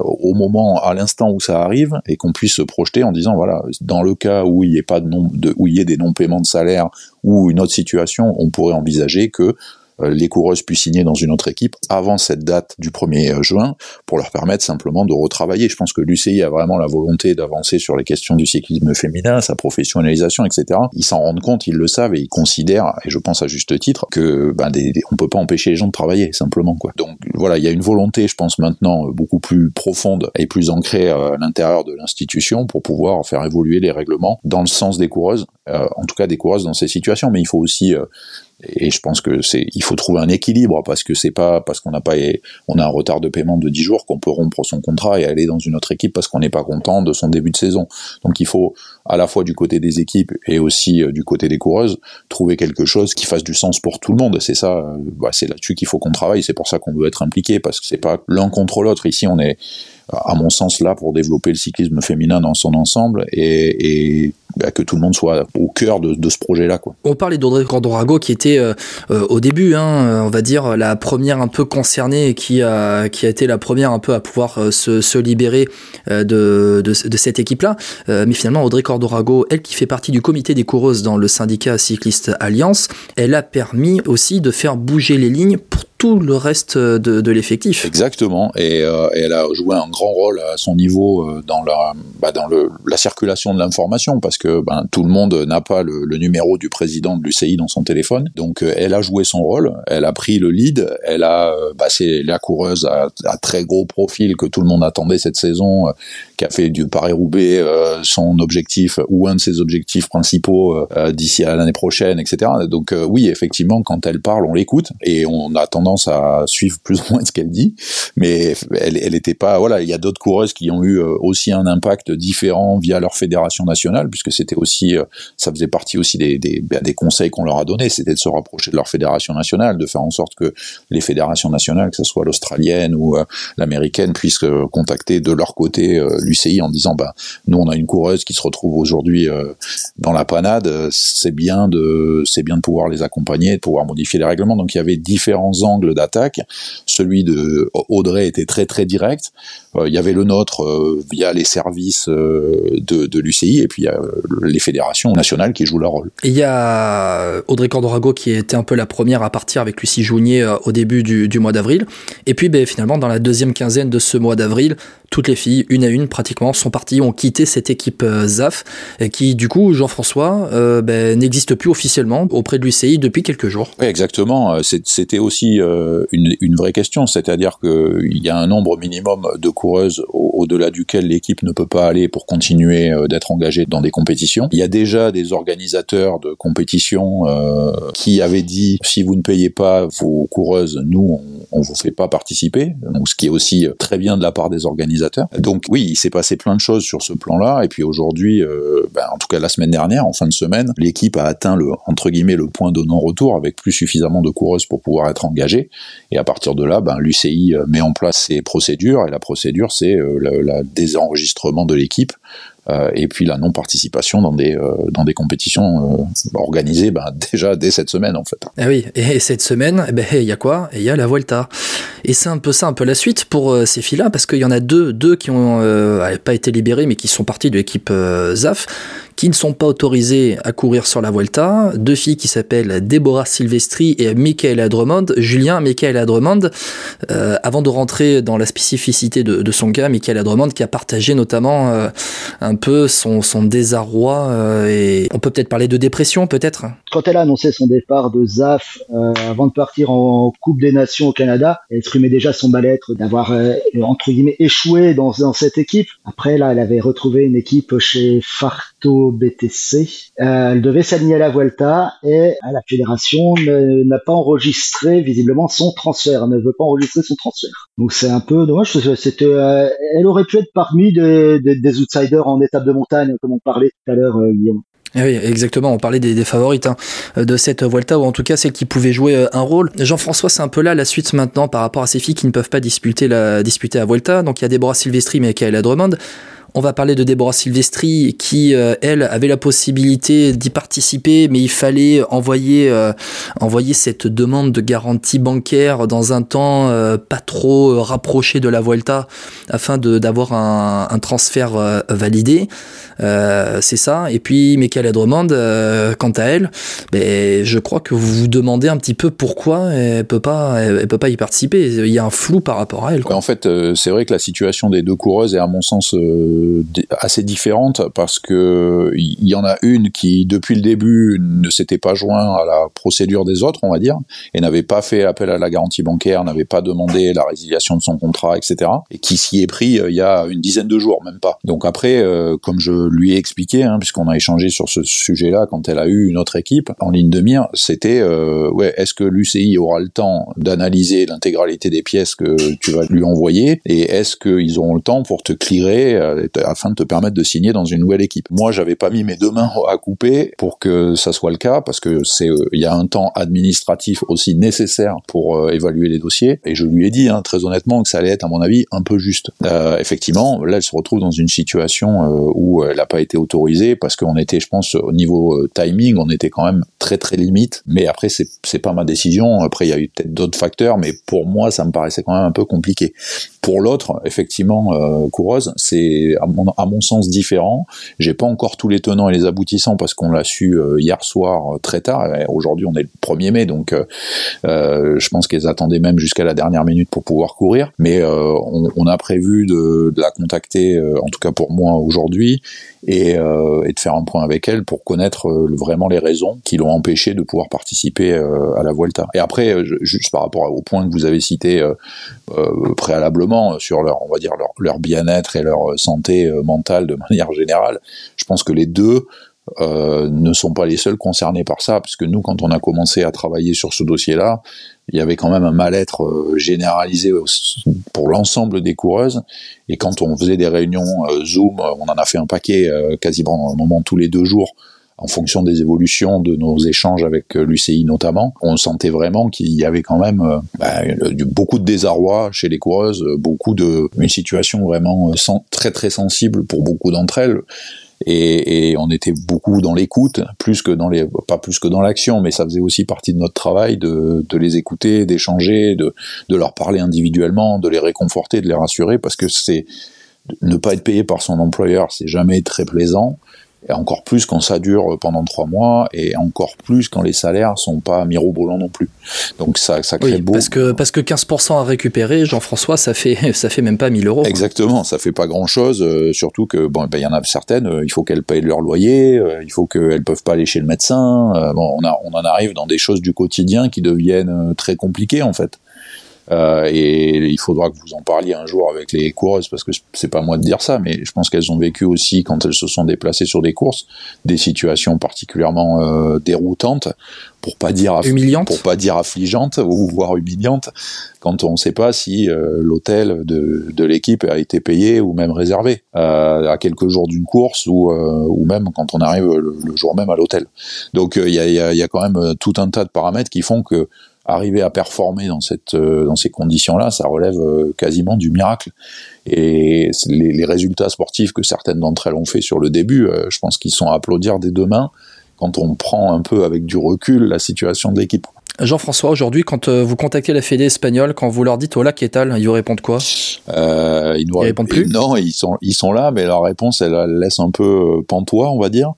au moment, à l'instant où ça arrive, et qu'on puisse se projeter en disant voilà, dans le cas où il y ait pas de de, où il y ait des non-paiements de salaire ou une autre situation, on pourrait envisager que les coureuses puissent signer dans une autre équipe avant cette date du 1er juin pour leur permettre simplement de retravailler. Je pense que l'UCI a vraiment la volonté d'avancer sur les questions du cyclisme féminin, sa professionnalisation, etc. Ils s'en rendent compte, ils le savent et ils considèrent, et je pense à juste titre, que ben, on peut pas empêcher les gens de travailler simplement. Quoi. Donc voilà, il y a une volonté, je pense maintenant, beaucoup plus profonde et plus ancrée à l'intérieur de l'institution pour pouvoir faire évoluer les règlements dans le sens des coureuses, euh, en tout cas des coureuses dans ces situations. Mais il faut aussi euh, Et je pense que c'est, il faut trouver un équilibre parce que c'est pas parce qu'on n'a pas, on a un retard de paiement de 10 jours qu'on peut rompre son contrat et aller dans une autre équipe parce qu'on n'est pas content de son début de saison. Donc il faut à la fois du côté des équipes et aussi euh, du côté des coureuses trouver quelque chose qui fasse du sens pour tout le monde. C'est ça, euh, bah, c'est là-dessus qu'il faut qu'on travaille. C'est pour ça qu'on veut être impliqué parce que c'est pas l'un contre l'autre. Ici, on est à mon sens là pour développer le cyclisme féminin dans son ensemble et, et bah, que tout le monde soit au cœur de, ce projet-là. Quoi. On parlait d'Audrey Cordorago qui était euh, euh, au début, hein, on va dire, la première un peu concernée et qui a, qui a été la première un peu à pouvoir euh, se, se libérer de, de, de cette équipe-là. mais finalement, Audrey Cordorago, elle qui fait partie du comité des coureuses dans le syndicat cycliste Alliance, elle a permis aussi de faire bouger les lignes pour tout le reste de, l'effectif. Exactement, et, euh, et, elle a joué un grand rôle à son niveau euh, dans la, bah, dans le, la circulation de l'information, parce que ben, tout le monde n'a pas le, numéro du président de l'UCI dans son téléphone. Donc euh, elle a joué son rôle, elle a pris le lead, elle a, bah, c'est la coureuse à, très gros profil que tout le monde attendait cette saison, qui a fait du Paris-Roubaix son objectif ou un de ses objectifs principaux d'ici à l'année prochaine, etc. Donc oui, effectivement, quand elle parle, on l'écoute et on a à suivre plus ou moins ce qu'elle dit, mais elle, elle était pas. Voilà, il y a d'autres coureuses qui ont eu euh, aussi un impact différent via leur fédération nationale, puisque c'était aussi, euh, ça faisait partie aussi des, ben, des conseils qu'on leur a donnés, c'était de se rapprocher de leur fédération nationale, de faire en sorte que les fédérations nationales, que ce soit l'australienne ou euh, l'américaine, puissent contacter de leur côté l'UCI en disant, bah, nous on a une coureuse qui se retrouve aujourd'hui dans la panade, c'est bien de, c'est bien de pouvoir les accompagner, de pouvoir modifier les règlements. Donc il y avait différents angles d'attaque. Celui de Audrey était très très direct. Euh, il y avait le nôtre euh, via les services euh, de, de l'UCI et puis il y a les fédérations nationales qui jouent leur rôle. il y a Audrey Cordorago qui était un peu la première à partir avec Lucie Jounier au début du, du mois d'avril. Et puis ben, finalement dans la deuxième quinzaine de ce mois d'avril, toutes les filles, une à une pratiquement, sont parties, ont quitté cette équipe ZAF, et qui du coup, Jean-François, euh, ben, n'existe plus officiellement auprès de l'UCI depuis quelques jours. Oui, exactement. C'était aussi une, une, vraie question, c'est-à-dire qu'il y a un nombre minimum de au-delà duquel l'équipe ne peut pas aller pour continuer euh, d'être engagée dans des compétitions. Il y a déjà des organisateurs de compétitions euh, qui avaient dit si vous ne payez pas vos coureuses, nous on, on vous fait pas participer. Donc ce qui est aussi très bien de la part des organisateurs. Donc oui, il s'est passé plein de choses sur ce plan-là. Et puis aujourd'hui, euh, ben, en tout cas la semaine dernière, en fin de semaine, l'équipe a atteint le entre guillemets le point de non-retour avec plus suffisamment de coureuses pour pouvoir être engagée. Et à partir de là, ben, l'UCI euh, met en place ses procédures, et la procédure, c'est euh, le, le désenregistrement de l'équipe euh, et puis la non-participation dans des euh, dans des compétitions organisées ben, <laughs> déjà dès cette semaine en fait. Ah oui, et cette semaine, eh ben il y a quoi? Il y a la Vuelta. Et c'est un peu ça, un peu la suite pour ces filles-là, parce qu'il y en a deux, deux qui ont pas été libérés, mais qui sont partis de l'équipe ZAF, qui ne sont pas autorisées à courir sur la Vuelta. Deux filles qui s'appellent Deborah Silvestri et Michaela Drummond. Julien, Michaela Drummond, euh, avant de rentrer dans la spécificité de, de, son cas, Michaela Drummond qui a partagé notamment euh, un peu son, son désarroi euh, et on peut peut-être parler de dépression peut-être? Quand elle a annoncé son départ de ZAF euh, avant de partir en Coupe des Nations au Canada, elle exprimait déjà son mal-être d'avoir euh, entre guillemets échoué dans, dans cette équipe. Après là, elle avait retrouvé une équipe chez Farto BTC. Euh, elle devait s'aligner à la Vuelta et la fédération n'a pas enregistré visiblement son transfert, ne veut pas enregistrer son transfert. Donc c'est un peu dommage euh, elle aurait pu être parmi des, outsiders en étape de montagne, comme on parlait tout à l'heure, euh, Guillaume. Ah oui, exactement. On parlait des, favorites hein, de cette Vuelta, ou en tout cas celles qui pouvaient jouer un rôle. Jean-François, c'est un peu là la suite maintenant par rapport à ces filles qui ne peuvent pas disputer la, disputer la Vuelta. Donc il y a Deborah Silvestri, mais qui a la Drummond. On va parler de Deborah Silvestri qui, euh, elle, avait la possibilité d'y participer, mais il fallait envoyer, euh, envoyer cette demande de garantie bancaire dans un temps euh, pas trop rapproché de la Vuelta afin d'avoir un, transfert validé. C'est ça. Et puis, Michaela Drummond, quant à elle, ben, je crois que vous vous demandez un petit peu pourquoi elle peut pas, elle, peut pas y participer. Il y a un flou par rapport à elle. En fait, c'est vrai que la situation des deux coureuses est à mon sens assez différentes parce que il y en a une qui depuis le début ne s'était pas joint à la procédure des autres, on va dire, et n'avait pas fait appel à la garantie bancaire, n'avait pas demandé la résiliation de son contrat, etc. Et qui s'y est pris euh, il y a une dizaine de jours, même pas. Donc après, euh, comme je lui ai expliqué, hein, puisqu'on a échangé sur ce sujet-là quand elle a eu une autre équipe en ligne de mire, c'était euh, ouais, est-ce que l'UCI aura le temps d'analyser l'intégralité des pièces que tu vas lui envoyer et est-ce qu'ils auront le temps pour te clearer afin de te permettre de signer dans une nouvelle équipe. Moi, j'avais pas mis mes deux mains à couper pour que ça soit le cas parce que c'est il y a un temps administratif aussi nécessaire pour euh, évaluer les dossiers. Et je lui ai dit hein, très honnêtement que ça allait être, à mon avis, un peu juste. Euh, effectivement, là, elle se retrouve dans une situation euh, où elle n'a pas été autorisée parce qu'on était, je pense, au niveau timing, on était quand même très très limite. Mais après, c'est c'est pas ma décision. Après, il y a eu peut-être d'autres facteurs, mais pour moi, ça me paraissait quand même un peu compliqué. Pour l'autre, effectivement, euh, coureuse, c'est à mon, sens différent. J'ai pas encore tous les tenants et les aboutissants parce qu'on l'a su hier soir très tard. Aujourd'hui, on est le 1er mai, donc euh, je pense qu'elles attendaient même jusqu'à la dernière minute pour pouvoir courir. Mais euh, on, a prévu de, la contacter, euh, en tout cas pour moi aujourd'hui, et, euh, de faire un point avec elle pour connaître vraiment les raisons qui l'ont empêché de pouvoir participer à la Vuelta. Et après, juste par rapport au point que vous avez cité préalablement sur leur, on va dire leur bien-être et leur santé mentale de <laughs> manière générale, je pense que les deux euh, ne sont pas les seuls concernés par ça, puisque nous, quand on a commencé à travailler sur ce dossier-là, il y avait quand même un mal-être euh, généralisé pour l'ensemble des coureuses. Et quand on faisait des réunions euh, Zoom, on en a fait un paquet quasiment un moment tous les deux jours, en fonction des évolutions de nos échanges avec l'UCI notamment, on sentait vraiment qu'il y avait quand même bah, beaucoup de désarroi chez les coureuses, beaucoup de une situation vraiment très très sensible pour beaucoup d'entre elles. Et, on était beaucoup dans l'écoute, plus que dans les, pas plus que dans l'action, mais ça faisait aussi partie de notre travail de, de les écouter, d'échanger, de, de leur parler individuellement, de les réconforter, de les rassurer, parce que c'est ne pas être payé par son employeur, c'est jamais très plaisant et encore plus quand ça dure pendant trois mois, et encore plus quand les salaires sont pas mirobolants non plus. Donc ça, ça crée oui, beau. Parce que, parce que 15% à récupérer, Jean-François, ça fait, <laughs> ça fait même pas 1000 euros. Exactement, ça fait pas grand chose, euh, surtout que, bon, ben, il y en a certaines, euh, il faut qu'elles payent leur loyer, euh, il faut qu'elles peuvent pas aller chez le médecin, bon, on, a, on en arrive dans des choses du quotidien qui deviennent très compliquées, en fait. Euh, et il faudra que vous en parliez un jour avec les coureuses, parce que c'est pas moi de dire ça, mais je pense qu'elles ont vécu aussi, quand elles se sont déplacées sur des courses, des situations particulièrement euh, déroutantes, pour pas dire pour pas dire affligeantes ou voire humiliantes, quand on ne sait pas si euh, l'hôtel de, de l'équipe a été payé ou même réservé euh, à quelques jours d'une course ou, euh, ou même quand on arrive le, jour même à l'hôtel. Donc il y a, y, a, y, a, quand même tout un tas de paramètres qui font que arriver à performer dans cette euh, dans ces conditions-là, ça relève euh, quasiment du miracle. Et les, les, résultats sportifs que certaines d'entre elles ont fait sur le début, euh, je pense qu'ils sont à applaudir des deux mains quand on prend un peu avec du recul la situation de l'équipe. Jean-François, aujourd'hui, quand euh, vous contactez la Fédé espagnole, quand vous leur dites Hola, qu'est-ce ils vous répondent quoi? Euh, Ils nous répondent plus? Non, ils sont, ils sont là, mais leur réponse, elle, laisse un peu euh, pantois, on va dire.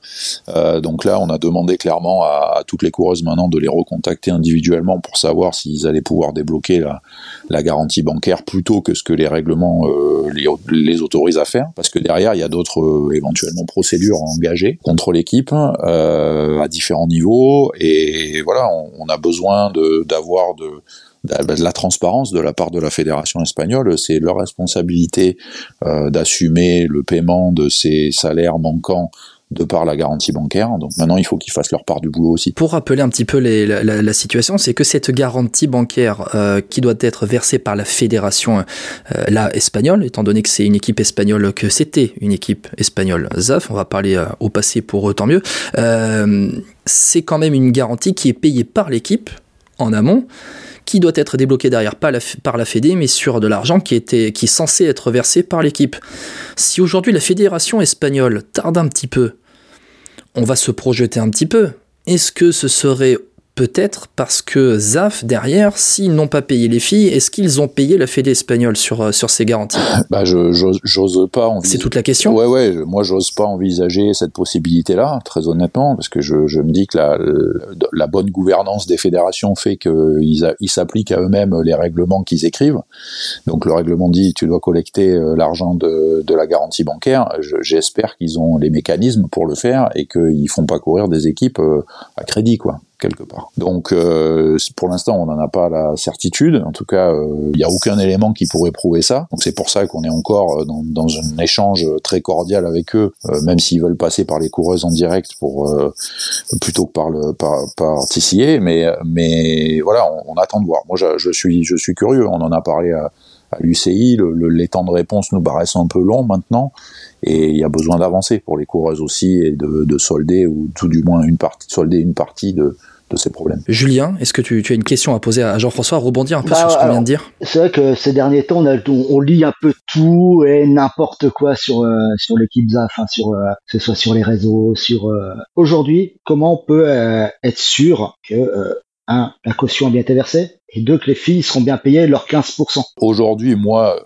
Euh, donc là, on a demandé clairement à, à, toutes les coureuses maintenant de les recontacter individuellement pour savoir s'ils allaient pouvoir débloquer la, la, garantie bancaire plutôt que ce que les règlements euh, les, les, autorisent à faire. Parce que derrière, il y a d'autres éventuellement procédures engagées contre l'équipe à différents niveaux. Et voilà, on, on a besoin d'avoir de, de, la transparence de la part de la fédération espagnole. C'est leur responsabilité euh, d'assumer le paiement de ces salaires manquants de par la garantie bancaire. Donc maintenant, il faut qu'ils fassent leur part du boulot aussi. Pour rappeler un petit peu la, situation, c'est que cette garantie bancaire euh, qui doit être versée par la fédération euh, espagnole, étant donné que c'est une équipe espagnole, que c'était une équipe espagnole ZAF, on va parler euh, au passé pour tant mieux, c'est quand même une garantie qui est payée par l'équipe en amont qui doit être débloqué derrière la, par la Fédé, mais sur de l'argent qui, était, qui est censé être versé par l'équipe. Si aujourd'hui la fédération espagnole tarde un petit peu, on va se projeter un petit peu. Est-ce que ce serait peut-être parce que ZAF, derrière, s'ils n'ont pas payé les filles, est-ce qu'ils ont payé la Fédé espagnole sur, euh, sur ces garanties? <laughs> Bah, je j'ose pas envisager. C'est toute la question Ouais, ouais, moi j'ose pas envisager cette possibilité-là, très honnêtement, parce que je, je me dis que la, la bonne gouvernance des fédérations fait qu'ils ils s'appliquent à eux-mêmes les règlements qu'ils écrivent. Donc le règlement dit tu dois collecter euh, l'argent de, de la garantie bancaire. J'espère qu'ils ont les mécanismes pour le faire et qu'ils font pas courir des équipes euh, à crédit, quoi quelque part. Donc euh, pour l'instant, on n'en a pas la certitude. En tout cas, il n'y a aucun élément qui pourrait prouver ça. Donc c'est pour ça qu'on est encore dans, dans, un échange très cordial avec eux, même s'ils veulent passer par les coureuses en direct pour plutôt que par le par, par TCA. Mais mais voilà, on, on attend de voir. Moi, je, je, suis je suis curieux. On en a parlé à, à l'UCI, le, les temps de réponse nous paraissent un peu longs maintenant, et il y a besoin d'avancer pour les coureuses aussi et de, de, solder ou tout du moins une partie, solder une partie de, de ces problèmes. Julien, est-ce que tu, tu, as une question à poser à Jean-François, rebondir un peu bah, sur ce qu'on vient de dire? C'est vrai que ces derniers temps, on, a, on, lit un peu tout et n'importe quoi sur euh, sur l'équipe ZAF, hein, sur euh, que ce soit sur les réseaux, sur euh, aujourd'hui, comment on peut être sûr que un, la caution a bien été versée, et deux, que les filles seront bien payées leurs 15%. Aujourd'hui, moi,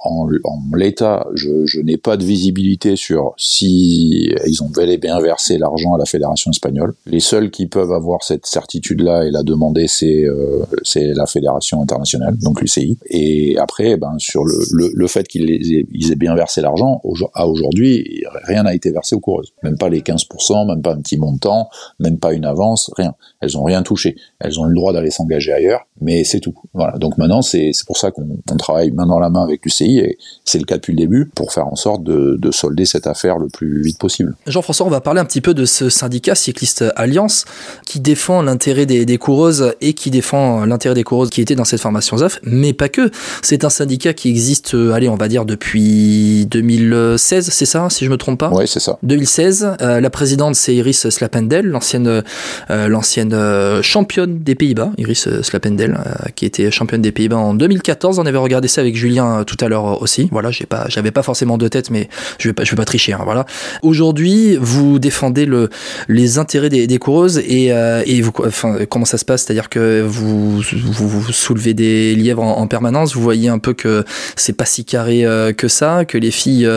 en, en l'état, je, je n'ai pas de visibilité sur si ils ont bel et bien versé l'argent à la fédération espagnole. Les seuls qui peuvent avoir cette certitude-là et la demander, c'est euh, c'est la fédération internationale, donc l'UCI. Et après, ben sur le, le, le fait qu'ils aient, ils aient bien versé l'argent, à aujourd'hui, rien n'a été versé aux coureuses. Même pas les 15%, même pas un petit montant, même pas une avance, rien. Elles ont rien touché. Elles ont le droit d'aller s'engager ailleurs c'est tout. Voilà. Donc maintenant, c'est pour ça qu'on travaille main dans la main avec l'UCI, et c'est le cas depuis le début, pour faire en sorte de, de solder cette affaire le plus vite possible. Jean-François, on va parler un petit peu de ce syndicat Cycliste Alliance, qui défend l'intérêt des, des, coureuses et qui défend l'intérêt des coureuses qui étaient dans cette formation ZAF, mais pas que. C'est un syndicat qui existe, euh, allez, on va dire depuis 2016, c'est ça, si je me trompe pas? Oui, c'est ça. 2016. Euh, la présidente, c'est Iris Slapendel, l'ancienne euh, l'ancienne championne des Pays-Bas, Iris Slapendel qui était championne des Pays-Bas en 2014. On avait regardé ça avec Julien euh, tout à l'heure euh, aussi. Voilà, j'ai pas, j'avais pas forcément de tête, mais je vais pas, je vais pas tricher. Hein, voilà. Aujourd'hui, vous défendez le, les intérêts des, des coureuses et, et vous, enfin, comment ça se passe? C'est-à-dire que vous, vous, soulevez des lièvres en, permanence. Vous voyez un peu que c'est pas si carré que ça, que les filles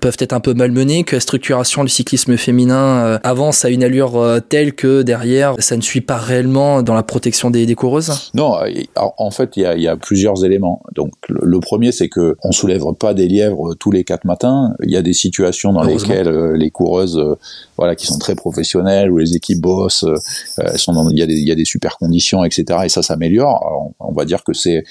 peuvent être un peu malmenées, que la structuration du cyclisme féminin avance à une allure telle que derrière, ça ne suit pas réellement dans la protection des, des coureuses? Non, en fait, il y a, y a, plusieurs éléments. Donc, le, premier, c'est que on soulève pas des lièvres tous les quatre matins. Il y a des situations dans lesquelles euh, les coureuses, euh, voilà, qui sont très professionnelles, où les équipes bossent, euh, sont il y a des, il y a des super conditions, etc. Et ça s'améliore. On, va dire que c'est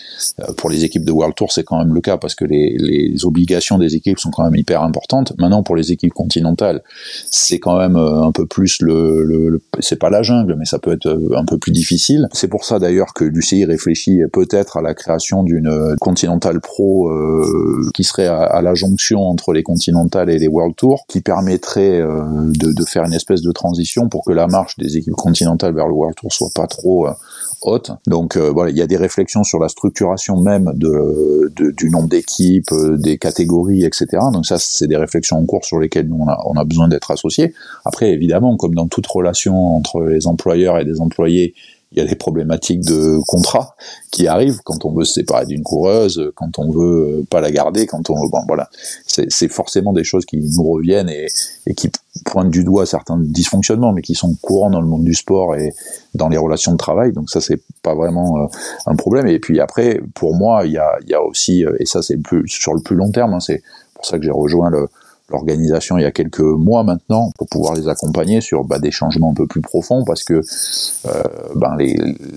pour les équipes de World Tour, c'est quand même le cas parce que les, les obligations des équipes sont quand même hyper importantes. Maintenant, pour les équipes continentales, c'est quand même un peu plus le, le, c'est pas la jungle, mais ça peut être un peu plus difficile. C'est pour ça d'ailleurs que du réfléchit peut-être à la création d'une Continental Pro euh, qui serait à, la jonction entre les Continentales et les World Tour, qui permettrait euh, de, faire une espèce de transition pour que la marche des équipes continentales vers le World Tour soit pas trop euh, haute. Donc voilà, il y a des réflexions sur la structuration même du nombre d'équipes, des catégories, etc. Donc ça, c'est des réflexions en cours sur lesquelles nous on a, on a besoin d'être associés. Après, évidemment, comme dans toute relation entre les employeurs et des employés, il y a des problématiques de contrat qui arrivent quand on veut se séparer d'une coureuse, quand on veut euh, pas la garder, quand on bon voilà, c'est forcément des choses qui nous reviennent et, et, qui pointent du doigt certains dysfonctionnements, mais qui sont courants dans le monde du sport et dans les relations de travail. Donc ça c'est pas vraiment euh, un problème. Et puis après, pour moi, il y a, y a aussi euh, et ça c'est sur le plus long terme, hein, c'est pour ça que j'ai rejoint le l'organisation il y a quelques mois maintenant pour pouvoir les accompagner sur bah, des changements un peu plus profonds parce que euh, ben,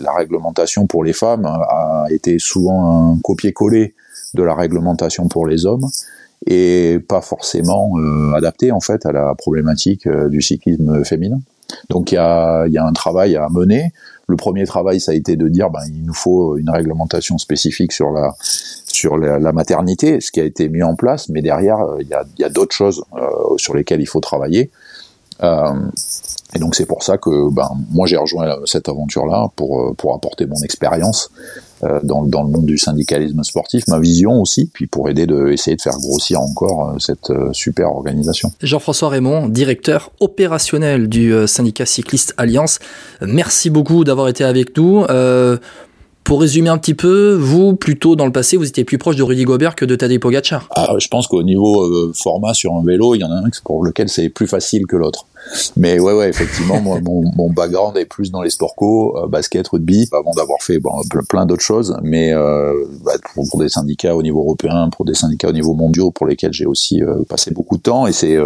la réglementation pour les femmes a été souvent un copier-coller de la réglementation pour les hommes et pas forcément euh, adapté en fait à la problématique euh, du cyclisme féminin. Donc il a, y a, un travail à mener. Le premier travail, ça a été de dire, ben, il nous faut une réglementation spécifique sur la sur la, maternité, ce qui a été mis en place, mais derrière, euh, il y a, y a d'autres choses euh, sur lesquelles il faut travailler. Euh, et donc c'est pour ça que ben, moi j'ai rejoint cette aventure-là pour, pour apporter mon expérience dans, dans le monde du syndicalisme sportif, ma vision aussi, puis pour aider de essayer de faire grossir encore cette super organisation. Jean-François Raymond, directeur opérationnel du syndicat cycliste Alliance, merci beaucoup d'avoir été avec nous. Pour résumer un petit peu, vous, plutôt dans le passé, vous étiez plus proche de Rudy Gobert que de Tadej Pogacar. Ah, je pense qu'au niveau euh, format sur un vélo, il y en a un pour lequel c'est plus facile que l'autre. Mais ouais, ouais, effectivement, moi, mon, <laughs> mon, background est plus dans les sports co, euh, basket, rugby, avant d'avoir fait bon, plein d'autres choses. Mais euh, bah, pour, des syndicats au niveau européen, pour des syndicats au niveau mondiaux, pour lesquels j'ai aussi passé beaucoup de temps. Et c'est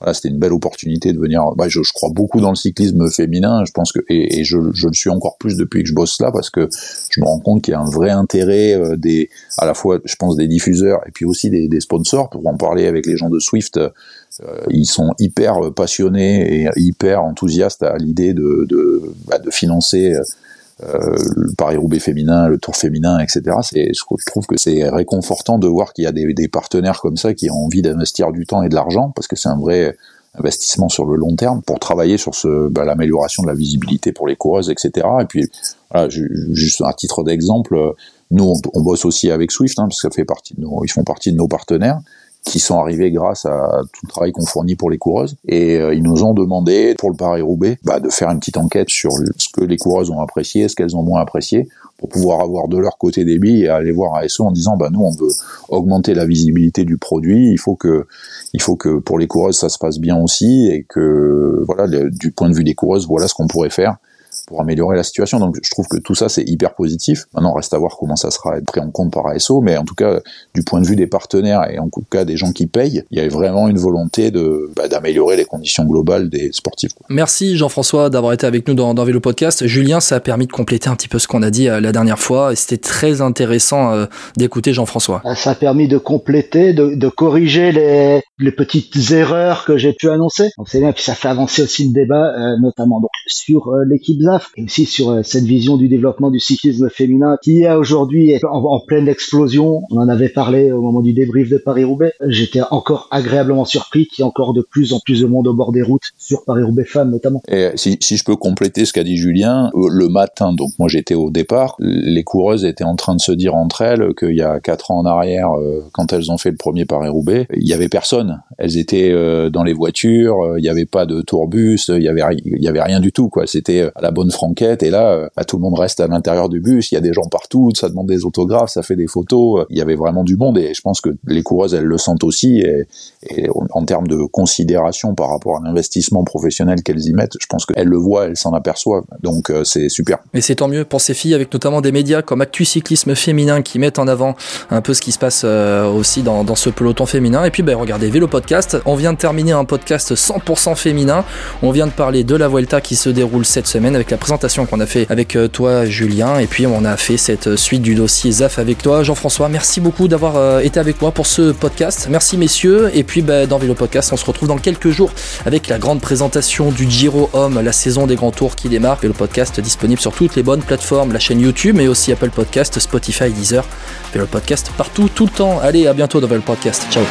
voilà, c'était une belle opportunité de venir. Bah, je, crois beaucoup dans le cyclisme féminin. Je pense que et, je, le suis encore plus depuis que je bosse là parce que je me rends compte qu'il y a un vrai intérêt euh, des, à la fois, je pense, des diffuseurs et puis aussi des, sponsors. Pour en parler avec les gens de Swift, euh, ils sont hyper passionnés et hyper enthousiastes à l'idée de, de, bah, de financer. Euh, le Paris-Roubaix féminin, le Tour féminin, etc. C'est, je trouve que c'est réconfortant de voir qu'il y a des, partenaires comme ça qui ont envie d'investir du temps et de l'argent, parce que c'est un vrai investissement sur le long terme pour travailler sur bah, l'amélioration de la visibilité pour les coureuses, etc. Et puis, juste à titre d'exemple, nous, on, bosse aussi avec Swift, hein, parce que ça fait partie ils font partie de nos partenaires qui sont arrivés grâce à tout le travail qu'on fournit pour les coureuses. Et euh, ils nous ont demandé, pour le Paris-Roubaix, bah, de faire une petite enquête sur ce que les coureuses ont apprécié, ce qu'elles ont moins apprécié, pour pouvoir avoir de leur côté des billes et aller voir ASO en disant, bah, nous, on veut augmenter la visibilité du produit, il faut que, il faut que pour les coureuses, ça se passe bien aussi, et que, voilà, du point de vue des coureuses, voilà ce qu'on pourrait faire pour améliorer la situation. Donc je trouve que tout ça c'est hyper positif. Maintenant reste à voir comment ça sera pris en compte par ASO, mais en tout cas du point de vue des partenaires et en tout cas des gens qui payent, il y a vraiment une volonté de bah, d'améliorer les conditions globales des sportifs. Merci Jean-François d'avoir été avec nous dans, dans Vélo Podcast. Julien, ça a permis de compléter un petit peu ce qu'on a dit euh, la dernière fois et c'était très intéressant euh, d'écouter Jean-François. Euh, ça a permis de compléter, de, de corriger les, les, petites erreurs que j'ai pu annoncer. Donc c'est bien, puis ça fait avancer aussi le débat, notamment donc sur l'équipe et aussi sur euh, cette vision du développement du cyclisme féminin qui est aujourd'hui en, pleine explosion. On en avait parlé au moment du débrief de Paris-Roubaix. J'étais encore agréablement surpris qu'il y ait encore de plus en plus de monde au bord des routes sur Paris-Roubaix femmes notamment. Et si, si je peux compléter ce qu'a dit Julien, euh, le matin, donc moi j'étais au départ, les coureuses étaient en train de se dire entre elles qu'il y a quatre ans en arrière, euh, quand elles ont fait le premier Paris-Roubaix, il y avait personne. Elles étaient dans les voitures, il n'y avait pas de tourbus, il avait il y avait rien du tout quoi. C'était à la bonne franquette et là euh, bah, tout le monde reste à l'intérieur du bus il y a des gens partout ça demande des autographes ça fait des photos il y avait vraiment du monde et je pense que les coureuses elles le sentent aussi et, en termes de considération par rapport à l'investissement professionnel qu'elles y mettent je pense qu'elles le voient elles s'en aperçoivent donc euh, c'est super. Et c'est tant mieux pour ces filles avec notamment des médias comme Actu Cyclisme Féminin qui mettent en avant un peu ce qui se passe euh, aussi dans, dans ce peloton féminin. Et puis ben regardez Vélo Podcast. On vient de terminer un podcast 100% féminin. On vient de parler de la Vuelta qui se déroule cette semaine avec la présentation qu'on a fait avec euh, toi, Julien, et puis on a fait cette suite du dossier ZAF avec toi, Jean-François. Merci beaucoup d'avoir euh, été avec moi pour ce podcast. Merci, messieurs. Et puis, bah, dans Vélo Podcast, on se retrouve dans quelques jours avec la grande présentation du Giro Homme, la saison des grands tours qui démarre. Vélo Podcast disponible sur toutes les bonnes plateformes, la chaîne YouTube, mais aussi Apple Podcast, Spotify, Deezer. Vélo Podcast partout, tout le temps. Allez, à bientôt dans Vélo Podcast. Ciao.